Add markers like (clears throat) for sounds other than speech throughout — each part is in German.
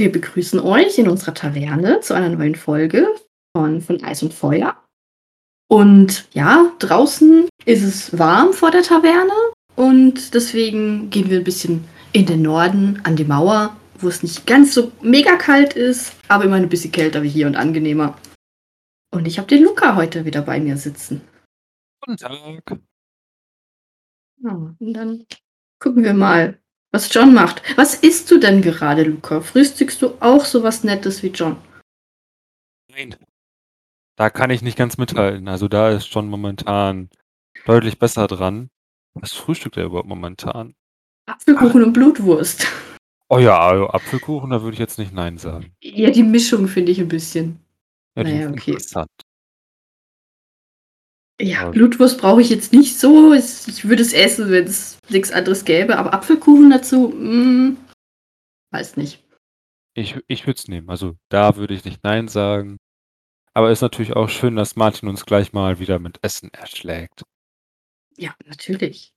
Wir begrüßen euch in unserer Taverne zu einer neuen Folge von, von Eis und Feuer. Und ja, draußen ist es warm vor der Taverne und deswegen gehen wir ein bisschen in den Norden an die Mauer, wo es nicht ganz so mega kalt ist, aber immer ein bisschen kälter wie hier und angenehmer. Und ich habe den Luca heute wieder bei mir sitzen. Guten Tag. Ja, und dann gucken wir mal, was John macht. Was isst du denn gerade, Luca? Frühstückst du auch sowas Nettes wie John? Nein. Da kann ich nicht ganz mithalten. Also da ist John momentan deutlich besser dran. Was frühstückt er überhaupt momentan? Apfelkuchen und Blutwurst. Oh ja, also Apfelkuchen, da würde ich jetzt nicht Nein sagen. Ja, die Mischung finde ich ein bisschen. Ja, Naja, okay. interessant. Ja. Blutwurst brauche ich jetzt nicht so. Es- Ich würde es essen, wenn es nichts anderes gäbe, aber Apfelkuchen dazu, mm, weiß nicht. Ich, ich würde es nehmen. Also da würde ich nicht Nein sagen. Aber ist natürlich auch schön, dass Martin uns gleich mal wieder mit Essen erschlägt. Ja, natürlich.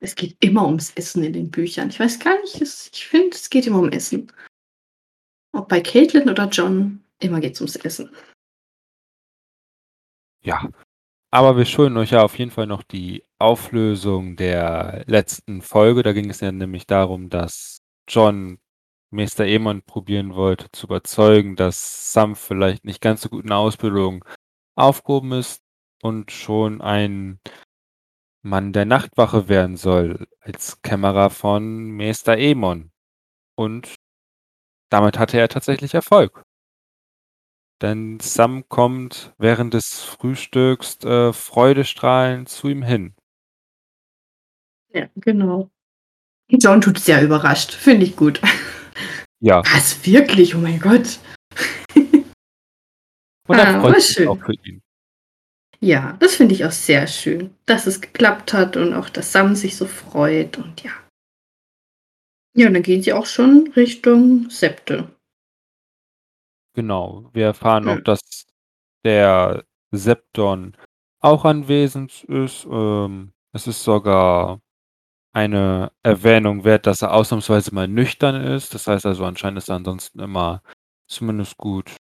Es geht immer ums Essen in den Büchern. Ich weiß gar nicht, es, ich finde, es geht immer um Essen. Ob bei Caitlin oder John, immer geht es ums Essen. Ja. Aber wir schulden euch ja auf jeden Fall noch die Auflösung der letzten Folge. Da ging es ja nämlich darum, dass John Meister Eamon probieren wollte zu überzeugen, dass Sam vielleicht nicht ganz so gut in der Ausbildung aufgehoben ist und schon ein Mann der Nachtwache werden soll als Kämmerer von Meister Aemon. Und damit hatte er tatsächlich Erfolg. Denn Sam kommt während des Frühstücks äh, freudestrahlend zu ihm hin. Ja, genau. John tut sehr überrascht. Finde ich gut. Ja, Was, wirklich? Oh mein Gott. und er Ah, freut sich schön. auch für ihn. Ja, das finde ich auch sehr schön, dass es geklappt hat und auch, dass Sam sich so freut und ja. Ja, und dann gehen sie auch schon Richtung Septe. Genau. Wir erfahren Hm. dass der Septon auch anwesend ist. Ähm, es ist sogar eine Erwähnung wert, dass er ausnahmsweise mal nüchtern ist. Das heißt also, anscheinend ist er ansonsten immer zumindest gut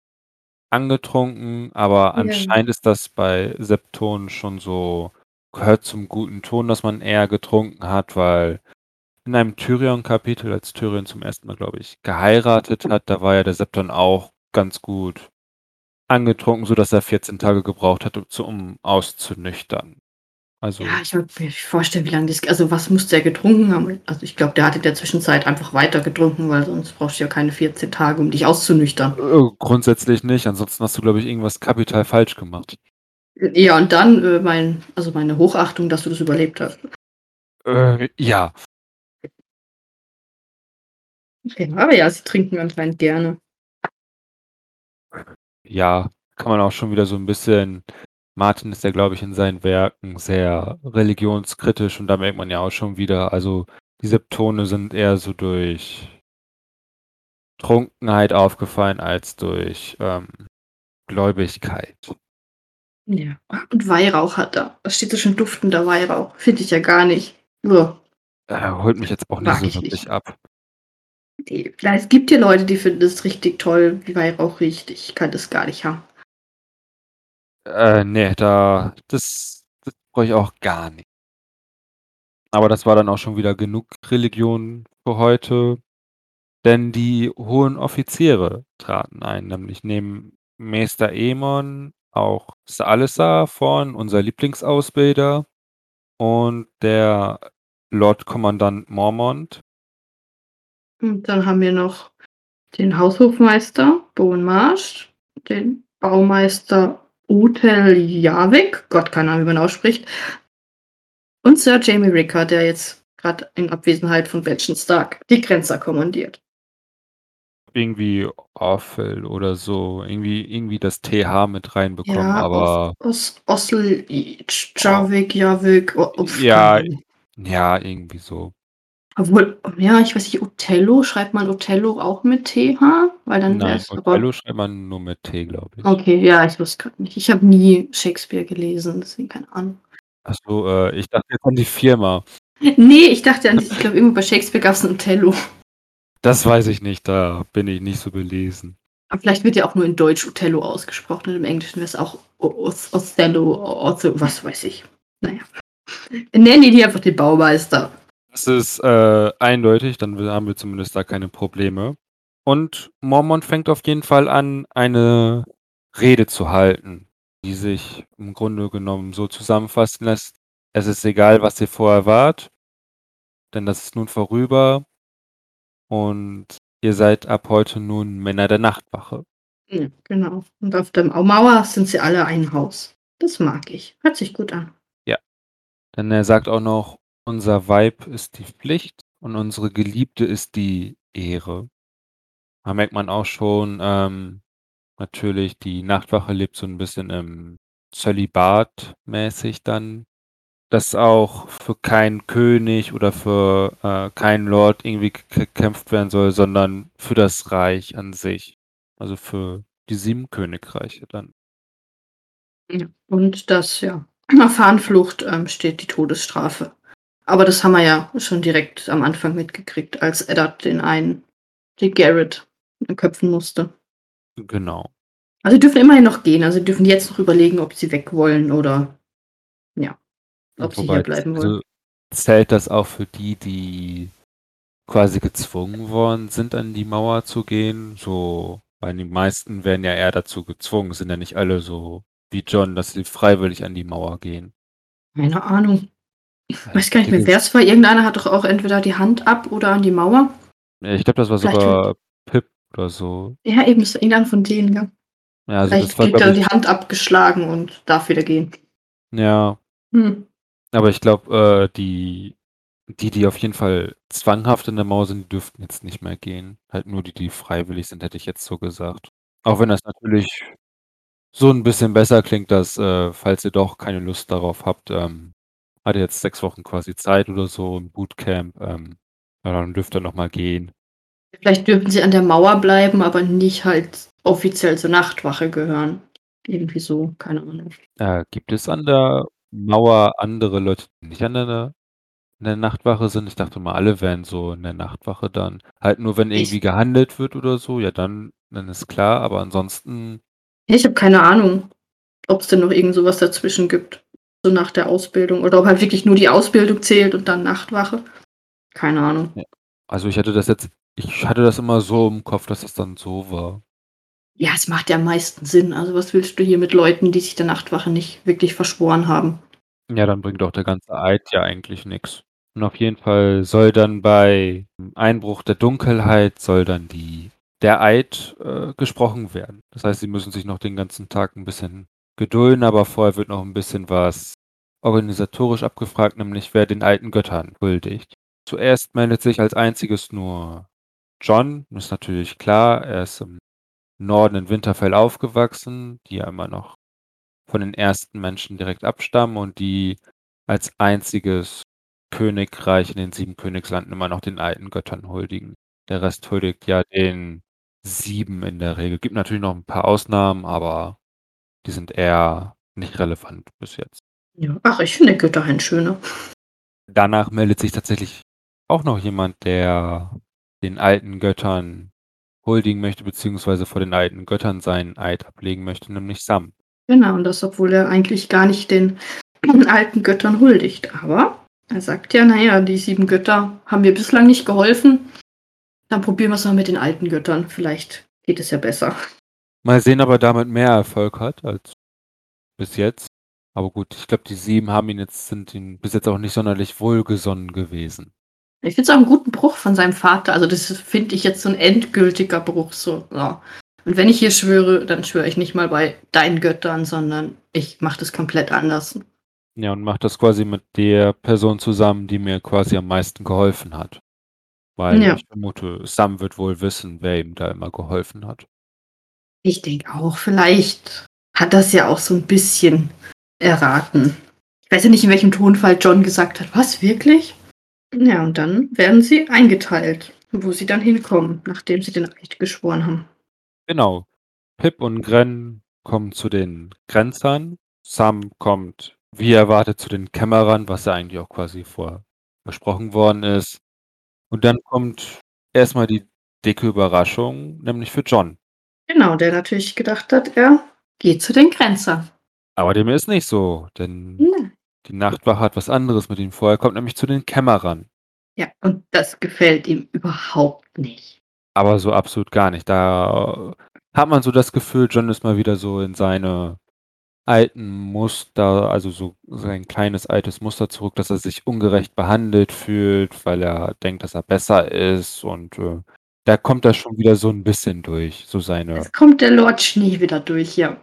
angetrunken, aber Ja. anscheinend ist das bei Septon schon so, gehört zum guten Ton, dass man eher getrunken hat, weil in einem Tyrion-Kapitel, als Tyrion zum ersten Mal, glaube ich, geheiratet hat, da war ja der Septon auch ganz gut angetrunken, sodass er 14 Tage gebraucht hat, um, zu- auszunüchtern. Also, Ja, ich würde mir vorstellen, wie lange das. Also, was musste er getrunken haben? Also, ich glaube, der hat in der Zwischenzeit einfach weiter getrunken, weil sonst brauchst du ja keine 14 Tage, um dich auszunüchtern. äh, grundsätzlich nicht. Ansonsten hast du, glaube ich, irgendwas kapital falsch gemacht. Ja, und dann äh, mein, also meine Hochachtung, dass du das überlebt hast. Äh, ja, Okay, aber ja, sie trinken anscheinend gerne. Ja, kann man auch schon wieder so ein bisschen. Martin ist ja, glaube ich, in seinen Werken sehr religionskritisch und da merkt man ja auch schon wieder, also die Septone sind eher so durch Trunkenheit aufgefallen als durch ähm, Gläubigkeit. Ja. Und Weihrauch hat er. Da steht so schön duftender Weihrauch. Finde ich ja gar nicht. Uah. Äh, holt mich jetzt auch nicht Mag so ich wirklich ab. Die- Es gibt ja Leute, die finden das richtig toll, wie Weihrauch riecht. Ich kann das gar nicht haben. Äh, nee, da, das, das brauche ich auch gar nicht. Aber das war dann auch schon wieder genug Religion für heute. Denn die hohen Offiziere traten ein, nämlich neben Meister Aemon auch Salissa von, unser Lieblingsausbilder, und der Lord Kommandant Mormont. Und dann haben wir noch den Haushofmeister Bowen Marsh, den Baumeister Utel Javik, Gott, keine Ahnung, wie man ausspricht, und Sir Jamie Ricker, der jetzt gerade in Abwesenheit von Betchen Stark die Grenzer kommandiert. Irgendwie Orphel oder so, irgendwie, irgendwie das TH mit reinbekommen, Ja, aber Os Osl Javik, Javik, oh, Ja. ja, irgendwie so. Obwohl, ja, ich weiß nicht, Othello, schreibt man Othello auch mit TH? Weil dann Nein, es aber. Othello schreibt man nur mit T, glaube ich. Okay, ja, ich wusste gerade nicht. Ich habe nie Shakespeare gelesen, deswegen keine Ahnung. Achso, äh, ich dachte jetzt an die Firma. Nee, ich dachte an, ich glaube, irgendwo bei Shakespeare gab es ein Othello. Das weiß ich nicht, da bin ich nicht so belesen. Aber vielleicht wird ja auch nur in Deutsch Othello ausgesprochen und im Englischen wäre es auch Othello, Othello, was weiß ich. Naja. Nennen die einfach den Baumeister. Das ist äh, eindeutig, dann haben wir zumindest da keine Probleme. Und Mormont fängt auf jeden Fall an, eine Rede zu halten, die sich im Grunde genommen so zusammenfassen lässt: „Es ist egal, was ihr vorher wart, denn das ist nun vorüber und ihr seid ab heute nun Männer der Nachtwache.“ Ja, genau. Und auf der Mauer sind sie alle ein Haus. Das mag ich. Hört sich gut an. Ja. Denn er sagt auch noch: „Unser Weib ist die Pflicht und unsere Geliebte ist die Ehre.“ Da merkt man auch schon, ähm, natürlich, die Nachtwache lebt so 'n bisschen im Zölibat mäßig dann, dass auch für keinen König oder für, äh, keinen Lord irgendwie gekämpft werden soll, sondern für das Reich an sich. Also, für die 7 Königreiche dann. Ja, und dass, ja, auf (clears throat) Fahnenflucht, ähm, steht die Todesstrafe. Aber das haben wir ja schon direkt am Anfang mitgekriegt, als Eddard den einen den Garrett köpfen musste. Genau. Also, sie dürfen immerhin noch gehen. Also, sie dürfen jetzt noch überlegen, ob sie weg wollen oder ja, ob sie hier Wobei, bleiben wollen. also, zählt das auch für die, die quasi gezwungen worden sind, an die Mauer zu gehen? So weil die meisten werden ja eher dazu gezwungen, sind ja nicht alle so wie Jon, dass sie freiwillig an die Mauer gehen. Keine Ahnung. Ich weiß gar nicht mehr, dieses wer's war. Irgendeiner hat doch auch entweder die Hand ab oder an die Mauer. Ja, ich glaube, das war Vielleicht sogar Pip oder so. Ja, eben, war irgendeiner von denen, ja. Ja, also, Vielleicht das war, kriegt er die Hand abgeschlagen und darf wieder gehen. Ja. Mhm. Aber ich glaube, äh, die die, die auf jeden Fall zwanghaft in der Mauer sind, die dürften jetzt nicht mehr gehen. Halt nur die, die freiwillig sind, hätte ich jetzt so gesagt. Auch wenn das natürlich so 'n bisschen besser klingt, dass, äh, falls ihr doch keine Lust darauf habt, ähm hat ihr jetzt 6 Wochen quasi Zeit oder so im Bootcamp, ähm, ja, dann dürft ihr noch mal gehen. Vielleicht dürfen sie an der Mauer bleiben, aber nicht halt offiziell zur Nachtwache gehören. Irgendwie so, keine Ahnung. Äh, gibt es an der Mauer andere Leute, die nicht an der in der Nachtwache sind? Ich dachte mal, alle wären so in der Nachtwache dann. Halt nur, wenn Ich irgendwie gehandelt wird oder so, ja, dann dann ist klar, aber ansonsten Ich habe keine Ahnung, ob's denn noch irgend so was dazwischen gibt, so nach der Ausbildung oder ob halt wirklich nur die Ausbildung zählt und dann Nachtwache. Keine Ahnung. Also, ich hatte das jetzt ich hatte das immer so im Kopf, dass das dann so war. Ja, es macht ja am meisten Sinn. Also, was willst du hier mit Leuten, die sich der Nachtwache nicht wirklich verschworen haben? Ja, dann bringt auch der ganze Eid ja eigentlich nix. Und auf jeden Fall soll dann bei Einbruch der Dunkelheit soll dann die der Eid, äh, gesprochen werden. Das heißt, sie müssen sich noch den ganzen Tag 'n bisschen gedulden, aber vorher wird noch 'n bisschen was organisatorisch abgefragt, nämlich wer den alten Göttern huldigt. Zuerst meldet sich als Einziges nur Jon. Ist natürlich klar, er ist im Norden in Winterfell aufgewachsen, die ja immer noch von den ersten Menschen direkt abstammen und die als einziges Königreich in den 7 Königslanden immer noch den alten Göttern huldigen. Der Rest huldigt ja den 7 in der Regel. Gibt natürlich noch 'n paar Ausnahmen, aber die sind eher nicht relevant bis jetzt. Ja. Ach, ich finde Götterhain schöner. Danach meldet sich tatsächlich auch noch jemand, der den alten Göttern huldigen möchte, beziehungsweise vor den alten Göttern seinen Eid ablegen möchte, nämlich Sam. Genau, und das, obwohl er eigentlich gar nicht den (clears throat) alten Göttern huldigt. Aber er sagt ja: „Na ja, die 7 Götter haben mir bislang nicht geholfen. Dann probieren wir's mal mit den alten Göttern. Vielleicht geht es ja besser.“ Mal sehen, ob er damit mehr Erfolg hat als bis jetzt. Aber gut, ich glaube, die 7 haben ihn jetzt sind ihm bis jetzt auch nicht sonderlich wohlgesonnen gewesen. Ich finde es auch 'n guten Bruch von seinem Vater. Also, das finde ich, jetzt so 'n endgültiger Bruch, so, ja. Und wenn ich hier schwöre, dann schwöre ich nicht mal bei deinen Göttern, sondern ich mache das komplett anders. Ja, und macht das quasi mit der Person zusammen, die mir quasi am meisten geholfen hat. Weil Ja. ich vermute, Sam wird wohl wissen, wer ihm da immer geholfen hat. Ich denke auch, vielleicht hat er's ja auch so 'n bisschen erraten. Ich weiß ja nicht, in welchem Tonfall Jon gesagt hat: „Was, wirklich?“ Ja, und dann werden sie eingeteilt, wo sie dann hinkommen, nachdem sie den Eid geschworen haben. Genau. Pip und Grenn kommen zu den Grenzern. Sam kommt wie erwartet zu den Kämmerern, was ja eigentlich auch quasi vorher besprochen worden ist. Und dann kommt erst mal die dicke Überraschung, nämlich für John. Genau, der natürlich gedacht hat, er geht zu den Grenzern. Aber dem ist nicht so, denn Ja. die Nachtwache hat was anderes mit ihm vor. Er kommt nämlich zu den Kämmerern. Ja, und das gefällt ihm überhaupt nicht. Aber so absolut gar nicht. Da hat man so das Gefühl, John ist mal wieder so in seine alten Muster, also so sein kleines altes Muster zurück, dass er sich ungerecht behandelt fühlt, weil er denkt, dass er besser ist und äh, da kommt er schon wieder so ein bisschen durch, so seine, Es kommt der Lord Schnee wieder durch, ja.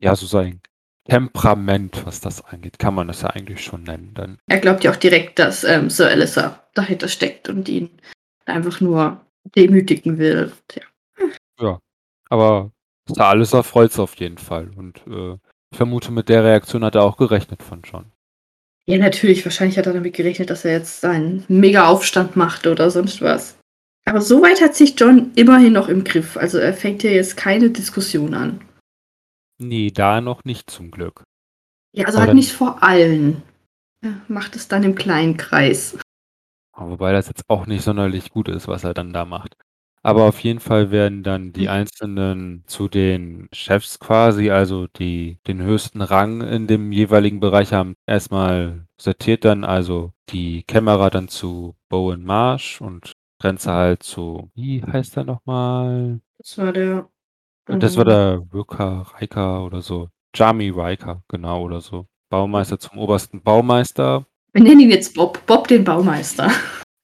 ja, so sein Temperament, was das angeht, kann man das ja eigentlich schon nennen. Dann Er glaubt ja auch direkt, dass ähm, Sir Alistair dahinter steckt und ihn einfach nur demütigen will. Ja. Aber Sir Alistair freut's auf jeden Fall. Und äh, ich vermute, mit der Reaktion hat er auch gerechnet von John. ja, natürlich. Wahrscheinlich hat er damit gerechnet, dass er jetzt einen Mega-Aufstand macht oder sonst was. Aber soweit hat sich John immerhin noch im Griff. Also er fängt ja jetzt keine Diskussion an. Nee, da noch nicht zum Glück. Ja, also Aber halt nicht vor allen. Er macht es dann im kleinen Kreis. Wobei das jetzt auch nicht sonderlich gut ist, was er dann da macht. Aber auf jeden Fall werden dann die Mhm. Einzelnen zu den Chefs quasi, also die den höchsten Rang in dem jeweiligen Bereich haben, erstmal sortiert dann also die Kämmerer dann zu Bowen Marsh und Grenze halt zu, wie heißt er nochmal? Das war der. Das war der Rücker, Riker oder so. Jami Riker, genau, oder so. Baumeister zum obersten Baumeister. Wir nennen ihn jetzt Bob. Bob den Baumeister.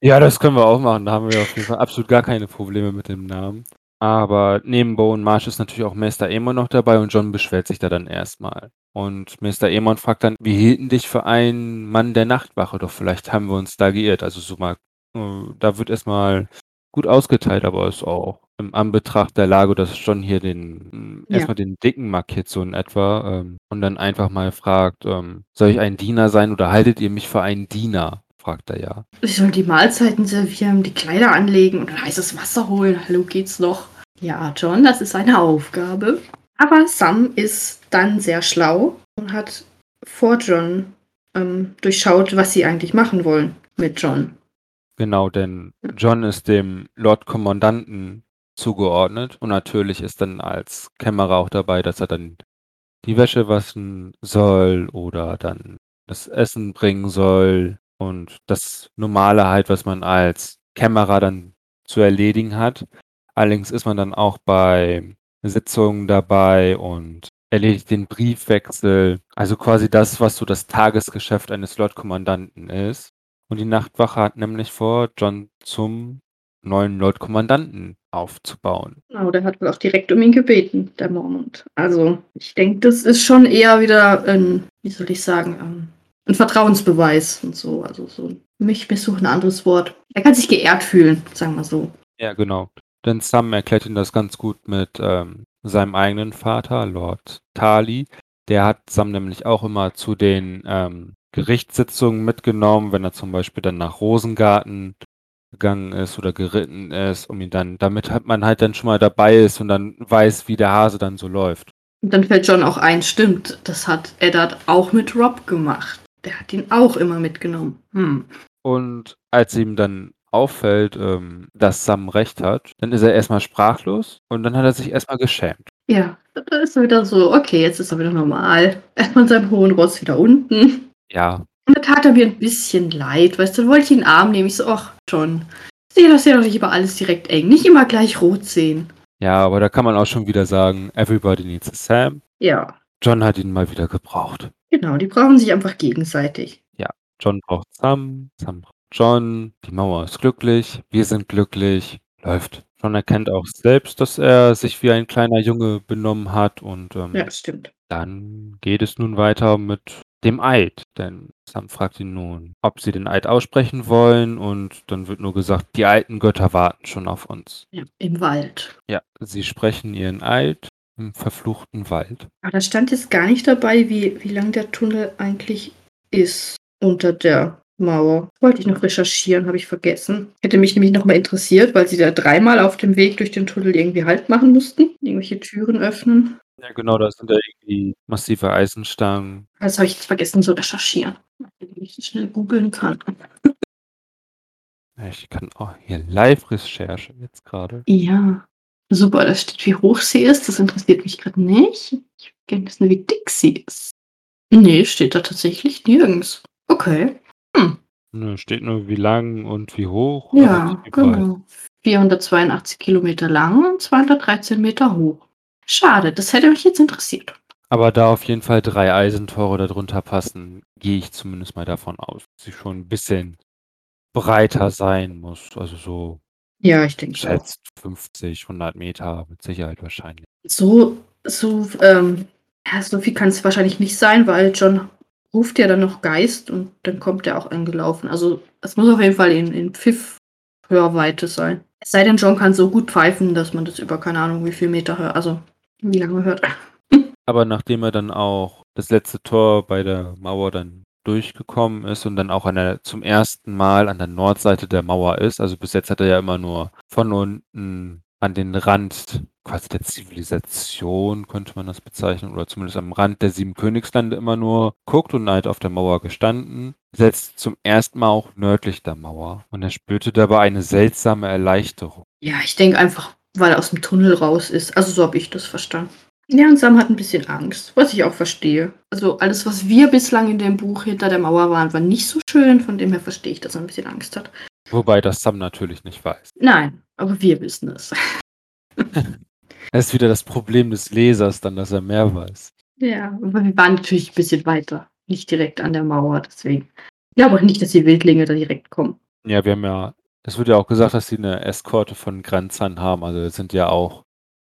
Ja, das können wir auch machen. Da haben wir auf jeden Fall absolut gar keine Probleme mit dem Namen. Aber neben Bowen Marsh ist natürlich auch Meister Amon noch dabei und John beschwert sich da dann erstmal. Und Meister Amon fragt dann, wir hielten dich für einen Mann der Nachtwache, doch vielleicht haben wir uns da geirrt. Also so mal, da wird erstmal gut ausgeteilt, aber ist auch im Anbetracht der Lage, dass John hier den Ja. erstmal den Dicken markiert, so in etwa, ähm, und dann einfach mal fragt, ähm, soll ich ein Diener sein oder haltet ihr mich für einen Diener? fragt er ja. Ich soll die Mahlzeiten servieren, die Kleider anlegen und heißes Wasser holen. Hallo, geht's noch? Ja, John, das ist seine Aufgabe. Aber Sam ist dann sehr schlau und hat vor John ähm, durchschaut, was sie eigentlich machen wollen mit John. Genau, denn John ist dem Lord Kommandanten zugeordnet und natürlich ist dann als Kämmerer auch dabei, dass er dann die Wäsche waschen soll oder dann das Essen bringen soll und das Normale halt, was man als Kämmerer dann zu erledigen hat. Allerdings ist man dann auch bei Sitzungen dabei und erledigt den Briefwechsel, also quasi das, was so das Tagesgeschäft eines Lord-Kommandanten ist. Und die Nachtwache hat nämlich vor, John zum neuen Lord-Kommandanten aufzubauen. Genau, der hat wohl auch direkt um ihn gebeten, der Mormont. Also, ich denke, das ist schon eher wieder ein, wie soll ich sagen, ähm, ein Vertrauensbeweis und so. Also so ein, mich, mir suche ein anderes Wort. Er kann sich geehrt fühlen, sagen wir so. Ja, genau. Denn Sam erklärt ihm das ganz gut mit ähm, seinem eigenen Vater, Lord Tali. Der hat Sam nämlich auch immer zu den ähm, Gerichtssitzungen mitgenommen, wenn er zum Beispiel dann nach Rosengarten gegangen ist oder geritten ist, um ihn dann, damit hat man halt dann schon mal dabei ist und dann weiß, wie der Hase dann so läuft. Und dann fällt John auch ein, stimmt, das hat Eddard auch mit Rob gemacht. Der hat ihn auch immer mitgenommen. Hm. Und als ihm dann auffällt, ähm, dass Sam recht hat, dann ist er erstmal sprachlos und dann hat er sich erstmal geschämt. Ja, da ist er wieder so, okay, jetzt ist er wieder normal. Erstmal in seinem hohen Ross wieder unten. Ja, Und da tat er mir ein bisschen leid, weißt du, dann wollte ich ihn in den Arm nehmen. Ich so, ach, John, seh das ja doch nicht immer alles direkt eng, nicht immer gleich rot sehen. ja, aber da kann man auch schon wieder sagen, everybody needs a Sam. Ja, John hat ihn mal wieder gebraucht. genau, die brauchen sich einfach gegenseitig. John braucht Sam, Sam braucht John, die Mauer ist glücklich, wir sind glücklich, läuft. John erkennt auch selbst, dass er sich wie ein kleiner Junge benommen hat und ähm, Ja, stimmt. dann geht es nun weiter mit dem Eid, denn Sam fragt ihn nun, ob sie den Eid aussprechen wollen und dann wird nur gesagt, die alten Götter warten schon auf uns. Ja, Im Wald. Ja, sie sprechen ihren Eid im verfluchten Wald. Aber da stand jetzt gar nicht dabei, wie, wie lang der Tunnel eigentlich ist unter der Mauer. Wollte ich noch recherchieren, habe ich vergessen. Hätte mich nämlich noch mal interessiert, weil sie da dreimal auf dem Weg durch den Tunnel irgendwie Halt machen mussten. Irgendwelche Türen öffnen. Ja, genau, da sind ja irgendwie massive Eisenstangen. Das habe ich jetzt vergessen zu recherchieren. Damit ich das schnell googeln kann. Ich kann auch hier Live-Recherche jetzt gerade. Ja. Super, da steht, wie hoch sie ist. Das interessiert mich gerade nicht. Ich will gerne wissen, wie dick sie ist. Nee, steht da tatsächlich nirgends. Okay. Ne, steht nur wie lang und wie hoch. Ja, aber nicht wie breit. genau. 482 Kilometer lang und 213 Meter hoch. Schade, das hätte mich jetzt interessiert. Aber da auf jeden Fall drei Eisentore darunter passen, gehe ich zumindest mal davon aus, dass sie schon ein bisschen breiter sein muss. Also so Ja, ich denke schätzt 50, 100 Meter mit Sicherheit wahrscheinlich. So, so, ähm, ja, so viel kann es wahrscheinlich nicht sein, weil John ruft ja dann noch Geist und dann kommt er auch angelaufen. Also es muss auf jeden Fall in, in Pfiff-Hörweite sein. Es sei denn, John kann so gut pfeifen, dass man das über keine Ahnung wie viel Meter hört, also wie lange hört. Aber nachdem er dann auch das letzte Tor bei der Mauer dann durchgekommen ist und dann auch an der, zum ersten Mal an der Nordseite der Mauer ist, also bis jetzt hat er ja immer nur von unten an den Rand quasi der Zivilisation, könnte man das bezeichnen, oder zumindest am Rand der sieben Königslande immer nur guckt und halt auf der Mauer gestanden, setzt zum ersten Mal auch nördlich der Mauer und er spürte dabei eine seltsame Erleichterung. Ja, ich denke einfach, weil er aus dem Tunnel raus ist. Also so habe ich das verstanden. Ja, und Sam hat ein bisschen Angst, was ich auch verstehe. Also alles, was wir bislang in dem Buch hinter der Mauer waren, war nicht so schön. Von dem her verstehe ich, dass er ein bisschen Angst hat. Wobei das Sam natürlich nicht weiß. Nein, aber wir wissen es. (laughs) Das ist wieder das Problem des Lesers dann, dass er mehr weiß. Ja, aber wir waren natürlich ein bisschen weiter. Nicht direkt an der Mauer, deswegen. Ich glaube auch nicht, dass die Wildlinge da direkt kommen. Ja, wir haben ja, es wird ja auch gesagt, dass sie eine Eskorte von Grenzern haben. Also es sind ja auch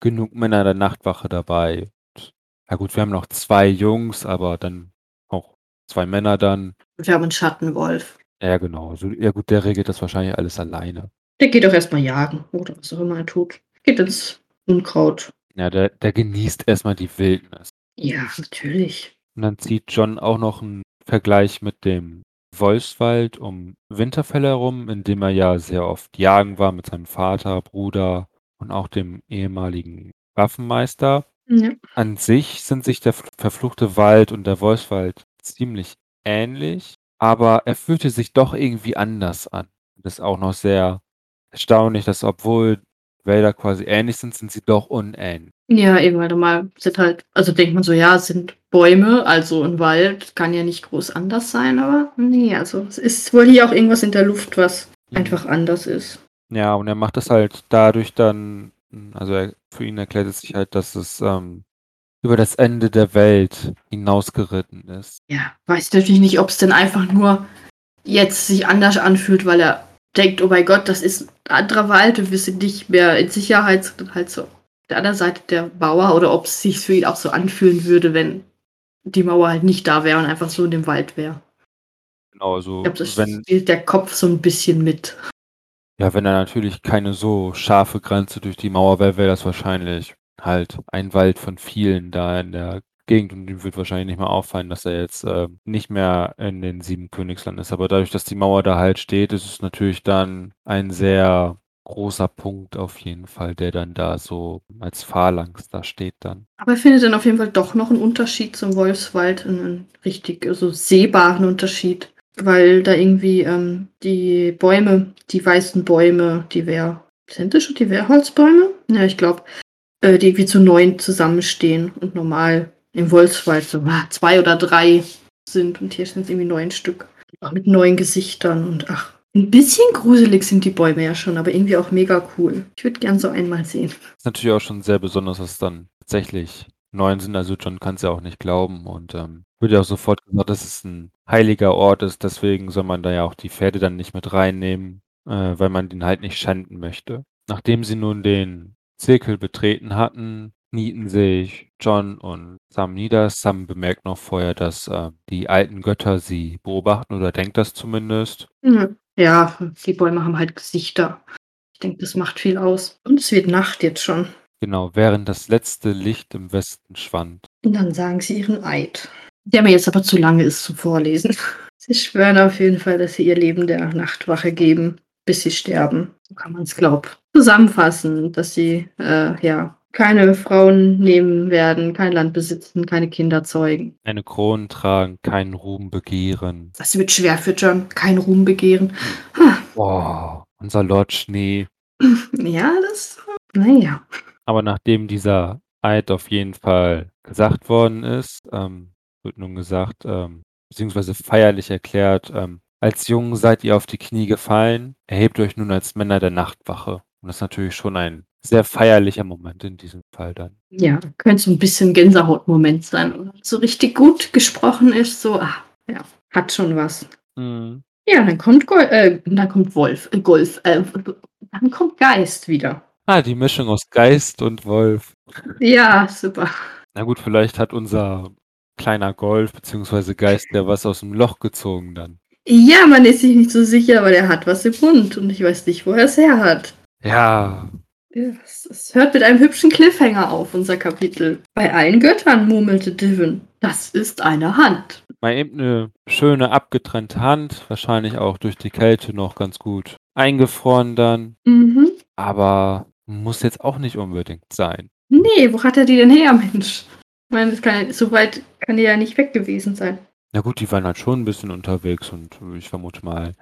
genug Männer der Nachtwache dabei. Und, ja gut, wir haben noch zwei Jungs, aber dann auch zwei Männer dann. Und wir haben einen Schattenwolf. Ja, genau. Also, ja gut, der regelt das wahrscheinlich alles alleine. Der geht auch erstmal jagen oder was auch immer er tut. Geht ins Unkraut. Ja, der, der genießt erstmal die Wildnis. Ja, natürlich. Und dann zieht John auch noch einen Vergleich mit dem Wolfswald um Winterfell herum, in dem er ja sehr oft jagen war mit seinem Vater, Bruder und auch dem ehemaligen Waffenmeister. Ja. An sich sind sich der verfluchte Wald und der Wolfswald ziemlich ähnlich, aber er fühlte sich doch irgendwie anders an. Das ist auch noch sehr erstaunlich, dass obwohl Wälder quasi ähnlich sind, sind sie doch unähnlich. Ja, eben, weil mal sind halt, also denkt man so, ja, es sind Bäume, also ein Wald kann ja nicht groß anders sein, aber nee, also es ist wohl hier auch irgendwas in der Luft, was einfach anders ist. Ja, und er macht das halt dadurch dann, also er, für ihn erklärt es sich halt, dass es ähm, über das Ende der Welt hinausgeritten ist. Ja, weiß natürlich nicht, ob es denn einfach nur jetzt sich anders anfühlt, weil er denkt, oh mein Gott, das ist ein anderer Wald und wir sind nicht mehr in Sicherheit, sondern halt so auf der anderen Seite der Mauer oder ob es sich für ihn auch so anfühlen würde, wenn die Mauer halt nicht da wäre und einfach so in dem Wald wäre. Genau, also Ich glaube, das wenn, spielt der Kopf so ein bisschen mit. ja, wenn da natürlich keine so scharfe Grenze durch die Mauer wäre, wäre das wahrscheinlich halt ein Wald von vielen da in der Gegend und ihm wird wahrscheinlich nicht mehr auffallen, dass er jetzt äh, nicht mehr in den sieben Königslanden ist. Aber dadurch, dass die Mauer da halt steht, ist es natürlich dann ein sehr großer Punkt auf jeden Fall, der dann da so als Phalanx da steht dann. Aber er findet dann auf jeden Fall doch noch einen Unterschied zum Wolfswald, einen richtig also sehbaren Unterschied. Weil da irgendwie ähm, die Bäume, die weißen Bäume, die Wehr, sind das schon die Wehrholzbäume? Ja, ich glaube, äh, die irgendwie zu neun zusammenstehen und normal im Wolfswald so zwei oder drei sind und hier sind es irgendwie neun Stück. Mit neun Gesichtern und ach, ein bisschen gruselig sind die Bäume ja schon, aber irgendwie auch mega cool. Ich würde gern so einmal sehen. Ist natürlich auch schon sehr besonders, dass es dann tatsächlich neun sind. Also John kann es ja auch nicht glauben und ähm, wird ja auch sofort gesagt, dass es ein heiliger Ort ist. Deswegen soll man da ja auch die Pferde dann nicht mit reinnehmen, äh, weil man den halt nicht schänden möchte. Nachdem sie nun den Zirkel betreten hatten, knieten sich John und Sam nieder. Sam bemerkt noch vorher, dass äh, die alten Götter sie beobachten oder denkt das zumindest. Hm. Ja, die Bäume haben halt Gesichter. Ich denke, das macht viel aus. Und es wird Nacht jetzt schon. Genau, während das letzte Licht im Westen schwand. Und dann sagen sie ihren Eid. Der mir jetzt aber zu lange ist zum Vorlesen. (laughs) Sie schwören auf jeden Fall, dass sie ihr Leben der Nachtwache geben, bis sie sterben. So kann man es, glaube zusammenfassen, dass sie äh, ja keine Frauen nehmen werden, kein Land besitzen, keine Kinder zeugen. Eine Krone tragen, keinen Ruhm begehren. Das wird schwer für John. Kein Ruhm begehren. Ha, Wow. unser Lord Schnee. (clears throat) Ja, das, naja. Aber nachdem dieser Eid auf jeden Fall gesagt worden ist, ähm, wird nun gesagt, ähm, beziehungsweise feierlich erklärt, ähm, als Jungen seid ihr auf die Knie gefallen, erhebt euch nun als Männer der Nachtwache. Und das ist natürlich schon ein sehr feierlicher Moment in diesem Fall dann. Ja, könnte so ein bisschen Gänsehautmoment sein. Oder so richtig gut gesprochen ist, so, ah, ja, hat schon was. Mhm. Ja, dann kommt, Gol äh, dann kommt Wolf, äh, Golf, äh, dann kommt Geist wieder. Ah, die Mischung aus Geist und Wolf. Ja, super. Na gut, vielleicht hat unser kleiner Golf beziehungsweise Geist ja was aus dem Loch gezogen dann. Ja, man ist sich nicht so sicher, aber der hat was im Mund und ich weiß nicht, wo er es her hat. Ja, Es, es hört mit einem hübschen Cliffhanger auf, unser Kapitel. Bei allen Göttern, murmelte Divin. Das ist eine Hand. mal eben eine schöne abgetrennte Hand, wahrscheinlich auch durch die Kälte noch ganz gut eingefroren dann, Mhm. aber muss jetzt auch nicht unbedingt sein. Nee, wo hat er die denn her, Mensch? Ich meine, das kann, so weit kann die ja nicht weg gewesen sein. Na gut, die waren halt schon ein bisschen unterwegs und ich vermute mal,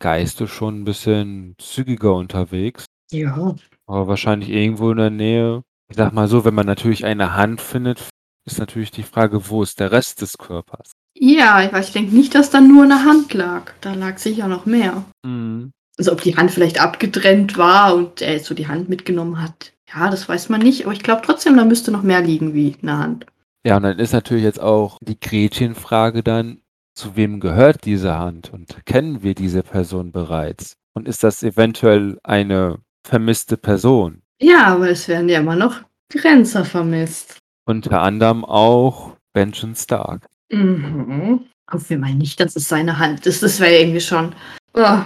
Geist ist schon ein bisschen zügiger unterwegs, Ja. Aber wahrscheinlich irgendwo in der Nähe. Ich sag mal so, wenn man natürlich eine Hand findet, ist natürlich die Frage, wo ist der Rest des Körpers? Ja, ich, weiß, ich denke nicht, dass da nur eine Hand lag. Da lag sicher noch mehr. Mhm. Also ob die Hand vielleicht abgetrennt war und er jetzt so die Hand mitgenommen hat. Ja, das weiß man nicht. Aber ich glaube trotzdem, da müsste noch mehr liegen wie eine Hand. Ja, und dann ist natürlich jetzt auch die Gretchenfrage dann, zu wem gehört diese Hand und kennen wir diese Person bereits? Und ist das eventuell eine vermisste Person? Ja, aber es werden ja immer noch Grenzer vermisst. Unter anderem auch Benjamin Stark. Mhm. Hoffen wir mal nicht, dass es seine Hand ist. Das wäre irgendwie schon. Oh,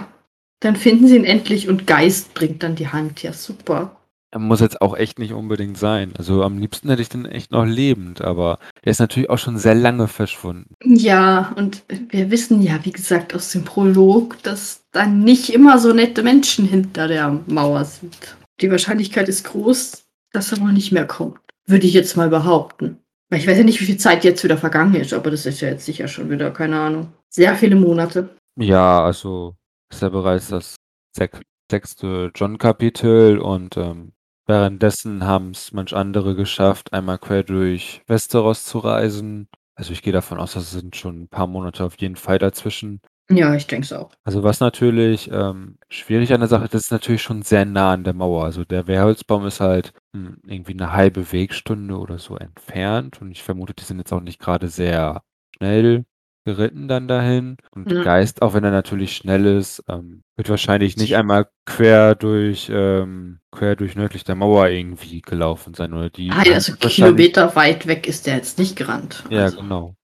dann finden sie ihn endlich und Geist bringt dann die Hand. Ja, super. Er muss jetzt auch echt nicht unbedingt sein. Also am liebsten hätte ich den echt noch lebend, aber er ist natürlich auch schon sehr lange verschwunden. Ja, und wir wissen ja, wie gesagt, aus dem Prolog, dass da nicht immer so nette Menschen hinter der Mauer sind. Die Wahrscheinlichkeit ist groß, dass er wohl nicht mehr kommt. Würde ich jetzt mal behaupten. Weil ich weiß ja nicht, wie viel Zeit jetzt wieder vergangen ist, aber das ist ja jetzt sicher schon wieder, keine Ahnung. Sehr viele Monate. Ja, also ist ja bereits das sech sechste John-Kapitel und ähm, währenddessen haben es manch andere geschafft, einmal quer durch Westeros zu reisen. Also ich gehe davon aus, das sind schon ein paar Monate auf jeden Fall dazwischen. Ja, ich denke es auch. Also was natürlich ähm, schwierig an der Sache ist, das ist natürlich schon sehr nah an der Mauer. Also der Wehrholzbaum ist halt hm, irgendwie eine halbe Wegstunde oder so entfernt und ich vermute, die sind jetzt auch nicht gerade sehr schnell geritten dann dahin. Und Ja. Geist, auch wenn er natürlich schnell ist, ähm, wird wahrscheinlich nicht einmal quer durch ähm, quer durch nördlich der Mauer irgendwie gelaufen sein oder die Ah, also Kilometer weit weg ist der jetzt nicht gerannt. ja, Also, genau.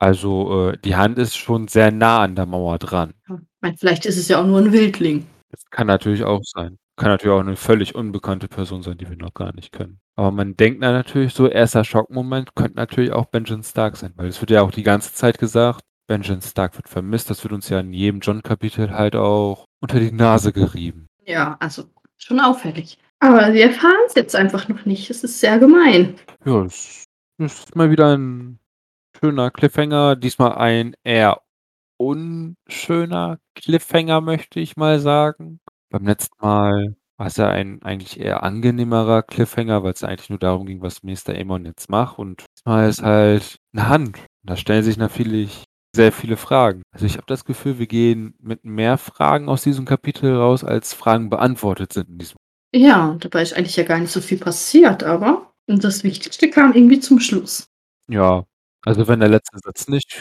Also, äh, die Hand ist schon sehr nah an der Mauer dran. Ich meine, vielleicht ist es ja auch nur ein Wildling. Das kann natürlich auch sein. Kann natürlich auch eine völlig unbekannte Person sein, die wir noch gar nicht kennen. Aber man denkt dann natürlich so, erster Schockmoment könnte natürlich auch Benjamin Stark sein, weil es wird ja auch die ganze Zeit gesagt, Benjamin Stark wird vermisst. Das wird uns ja in jedem John-Kapitel halt auch unter die Nase gerieben. Ja, also schon auffällig. Aber wir erfahren es jetzt einfach noch nicht. Es ist sehr gemein. Ja, es ist mal wieder ein schöner Cliffhanger. Diesmal ein eher unschöner Cliffhanger, möchte ich mal sagen. Beim letzten Mal war es ja ein eigentlich eher angenehmerer Cliffhanger, weil es eigentlich nur darum ging, was Mr. Aemon jetzt macht. Und diesmal ist halt eine Hand. Da stellen sich natürlich sehr viele Fragen. Also ich habe das Gefühl, wir gehen mit mehr Fragen aus diesem Kapitel raus, als Fragen beantwortet sind in diesem. Ja, und dabei ist eigentlich ja gar nicht so viel passiert, aber das Wichtigste kam irgendwie zum Schluss. Ja, also wenn der letzte Satz nicht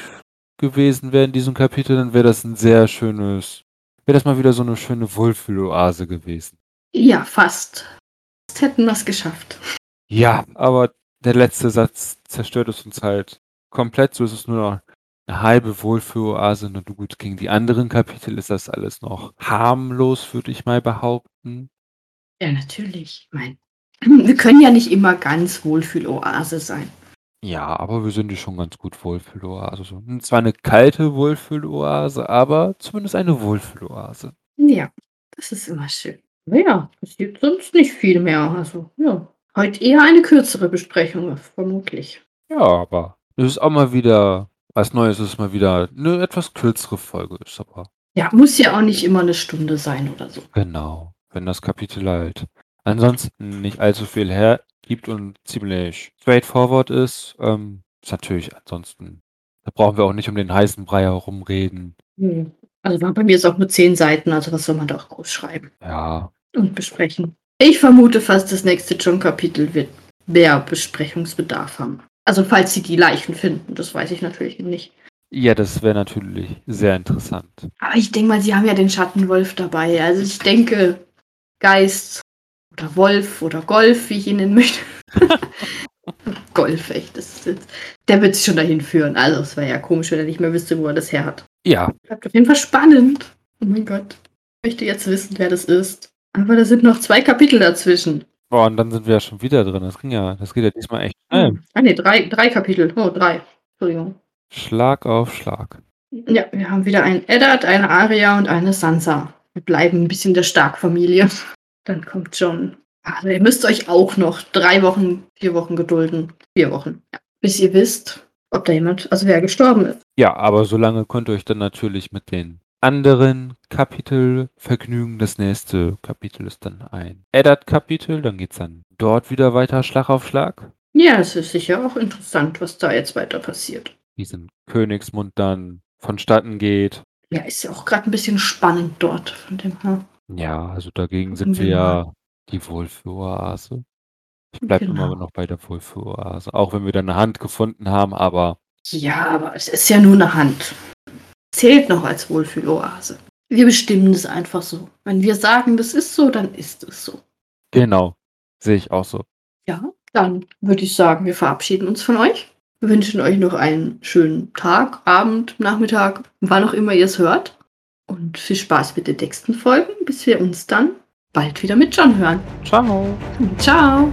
gewesen wäre in diesem Kapitel, dann wäre das ein sehr schönes, wäre das mal wieder so eine schöne Wohlfühloase gewesen. Ja, fast. Fast hätten wir es geschafft. Ja, aber der letzte Satz zerstört es uns halt komplett. So ist es nur noch eine halbe Wohlfühloase. Und gut, gegen die anderen Kapitel ist das alles noch harmlos, würde ich mal behaupten. Ja, natürlich. Ich meine, (clears throat) wir können ja nicht immer ganz Wohlfühloase sein. Ja, aber wir sind ja schon ganz gut Wohlfühloase. So. Hm, Zwar eine kalte Wohlfühloase, aber zumindest eine Wohlfühloase. Ja, das ist immer schön. Naja, es gibt sonst nicht viel mehr. Also, ja. Heute eher eine kürzere Besprechung, vermutlich. Ja, aber es ist auch mal wieder was Neues, es ist mal wieder eine etwas kürzere Folge ist, aber Ja, muss ja auch nicht immer eine Stunde sein oder so. Genau. Wenn das Kapitel halt ansonsten nicht allzu viel hergibt und ziemlich straightforward ist, ähm, ist natürlich ansonsten, da brauchen wir auch nicht um den heißen Brei herumreden. Hm. Also war bei mir ist auch nur zehn Seiten, also was soll man da auch groß schreiben Ja, und besprechen? Ich vermute fast, das nächste John-Kapitel wird mehr Besprechungsbedarf haben. Also falls sie die Leichen finden, das weiß ich natürlich nicht. ja, das wäre natürlich sehr interessant. Aber ich denke mal, sie haben ja den Schattenwolf dabei. Also ich denke, Geist oder Wolf oder Golf, wie ich ihn nennen möchte. (laughs) Golf, echt. Das ist jetzt, der wird sich schon dahin führen. Also es wäre ja komisch, wenn er nicht mehr wüsste, wo er das her hat. Ja, Bleibt auf jeden Fall spannend. Oh mein Gott. Ich möchte jetzt wissen, wer das ist. Aber da sind noch zwei Kapitel dazwischen. boah, und dann sind wir ja schon wieder drin. Das ging ja, das geht ja diesmal echt schnell. Ah ne, drei, drei Kapitel. Oh, drei. Entschuldigung. Schlag auf Schlag. Ja, wir haben wieder einen Eddard, eine Aria und eine Sansa. Wir bleiben ein bisschen der Stark-Familie. Dann kommt John. Also ihr müsst euch auch noch drei Wochen, vier Wochen gedulden. Vier Wochen. Ja. Bis ihr wisst, ob da jemand, also wer gestorben ist. Ja, aber solange könnt ihr euch dann natürlich mit den anderen Kapitel vergnügen. Das nächste Kapitel ist dann ein Eddard-Kapitel. Dann geht's dann dort wieder weiter Schlag auf Schlag. Ja, es ist sicher auch interessant, was da jetzt weiter passiert. Wie es in Königsmund dann vonstatten geht. Ja, ist ja auch gerade ein bisschen spannend dort von dem her. Ja, also dagegen sind wir ja die Wohlfühloase. Ich bleibe Genau. immer noch bei der Wohlfühloase. Auch wenn wir da eine Hand gefunden haben, aber Ja, aber es ist ja nur eine Hand. Zählt noch als Wohlfühloase. Wir bestimmen das einfach so. Wenn wir sagen, das ist so, dann ist es so. genau, sehe ich auch so. Ja, dann würde ich sagen, wir verabschieden uns von euch. Wir wünschen euch noch einen schönen Tag, Abend, Nachmittag, wann auch immer ihr es hört. Und viel Spaß mit den nächsten Folgen, bis wir uns dann bald wieder mit John hören. Ciao! Ciao!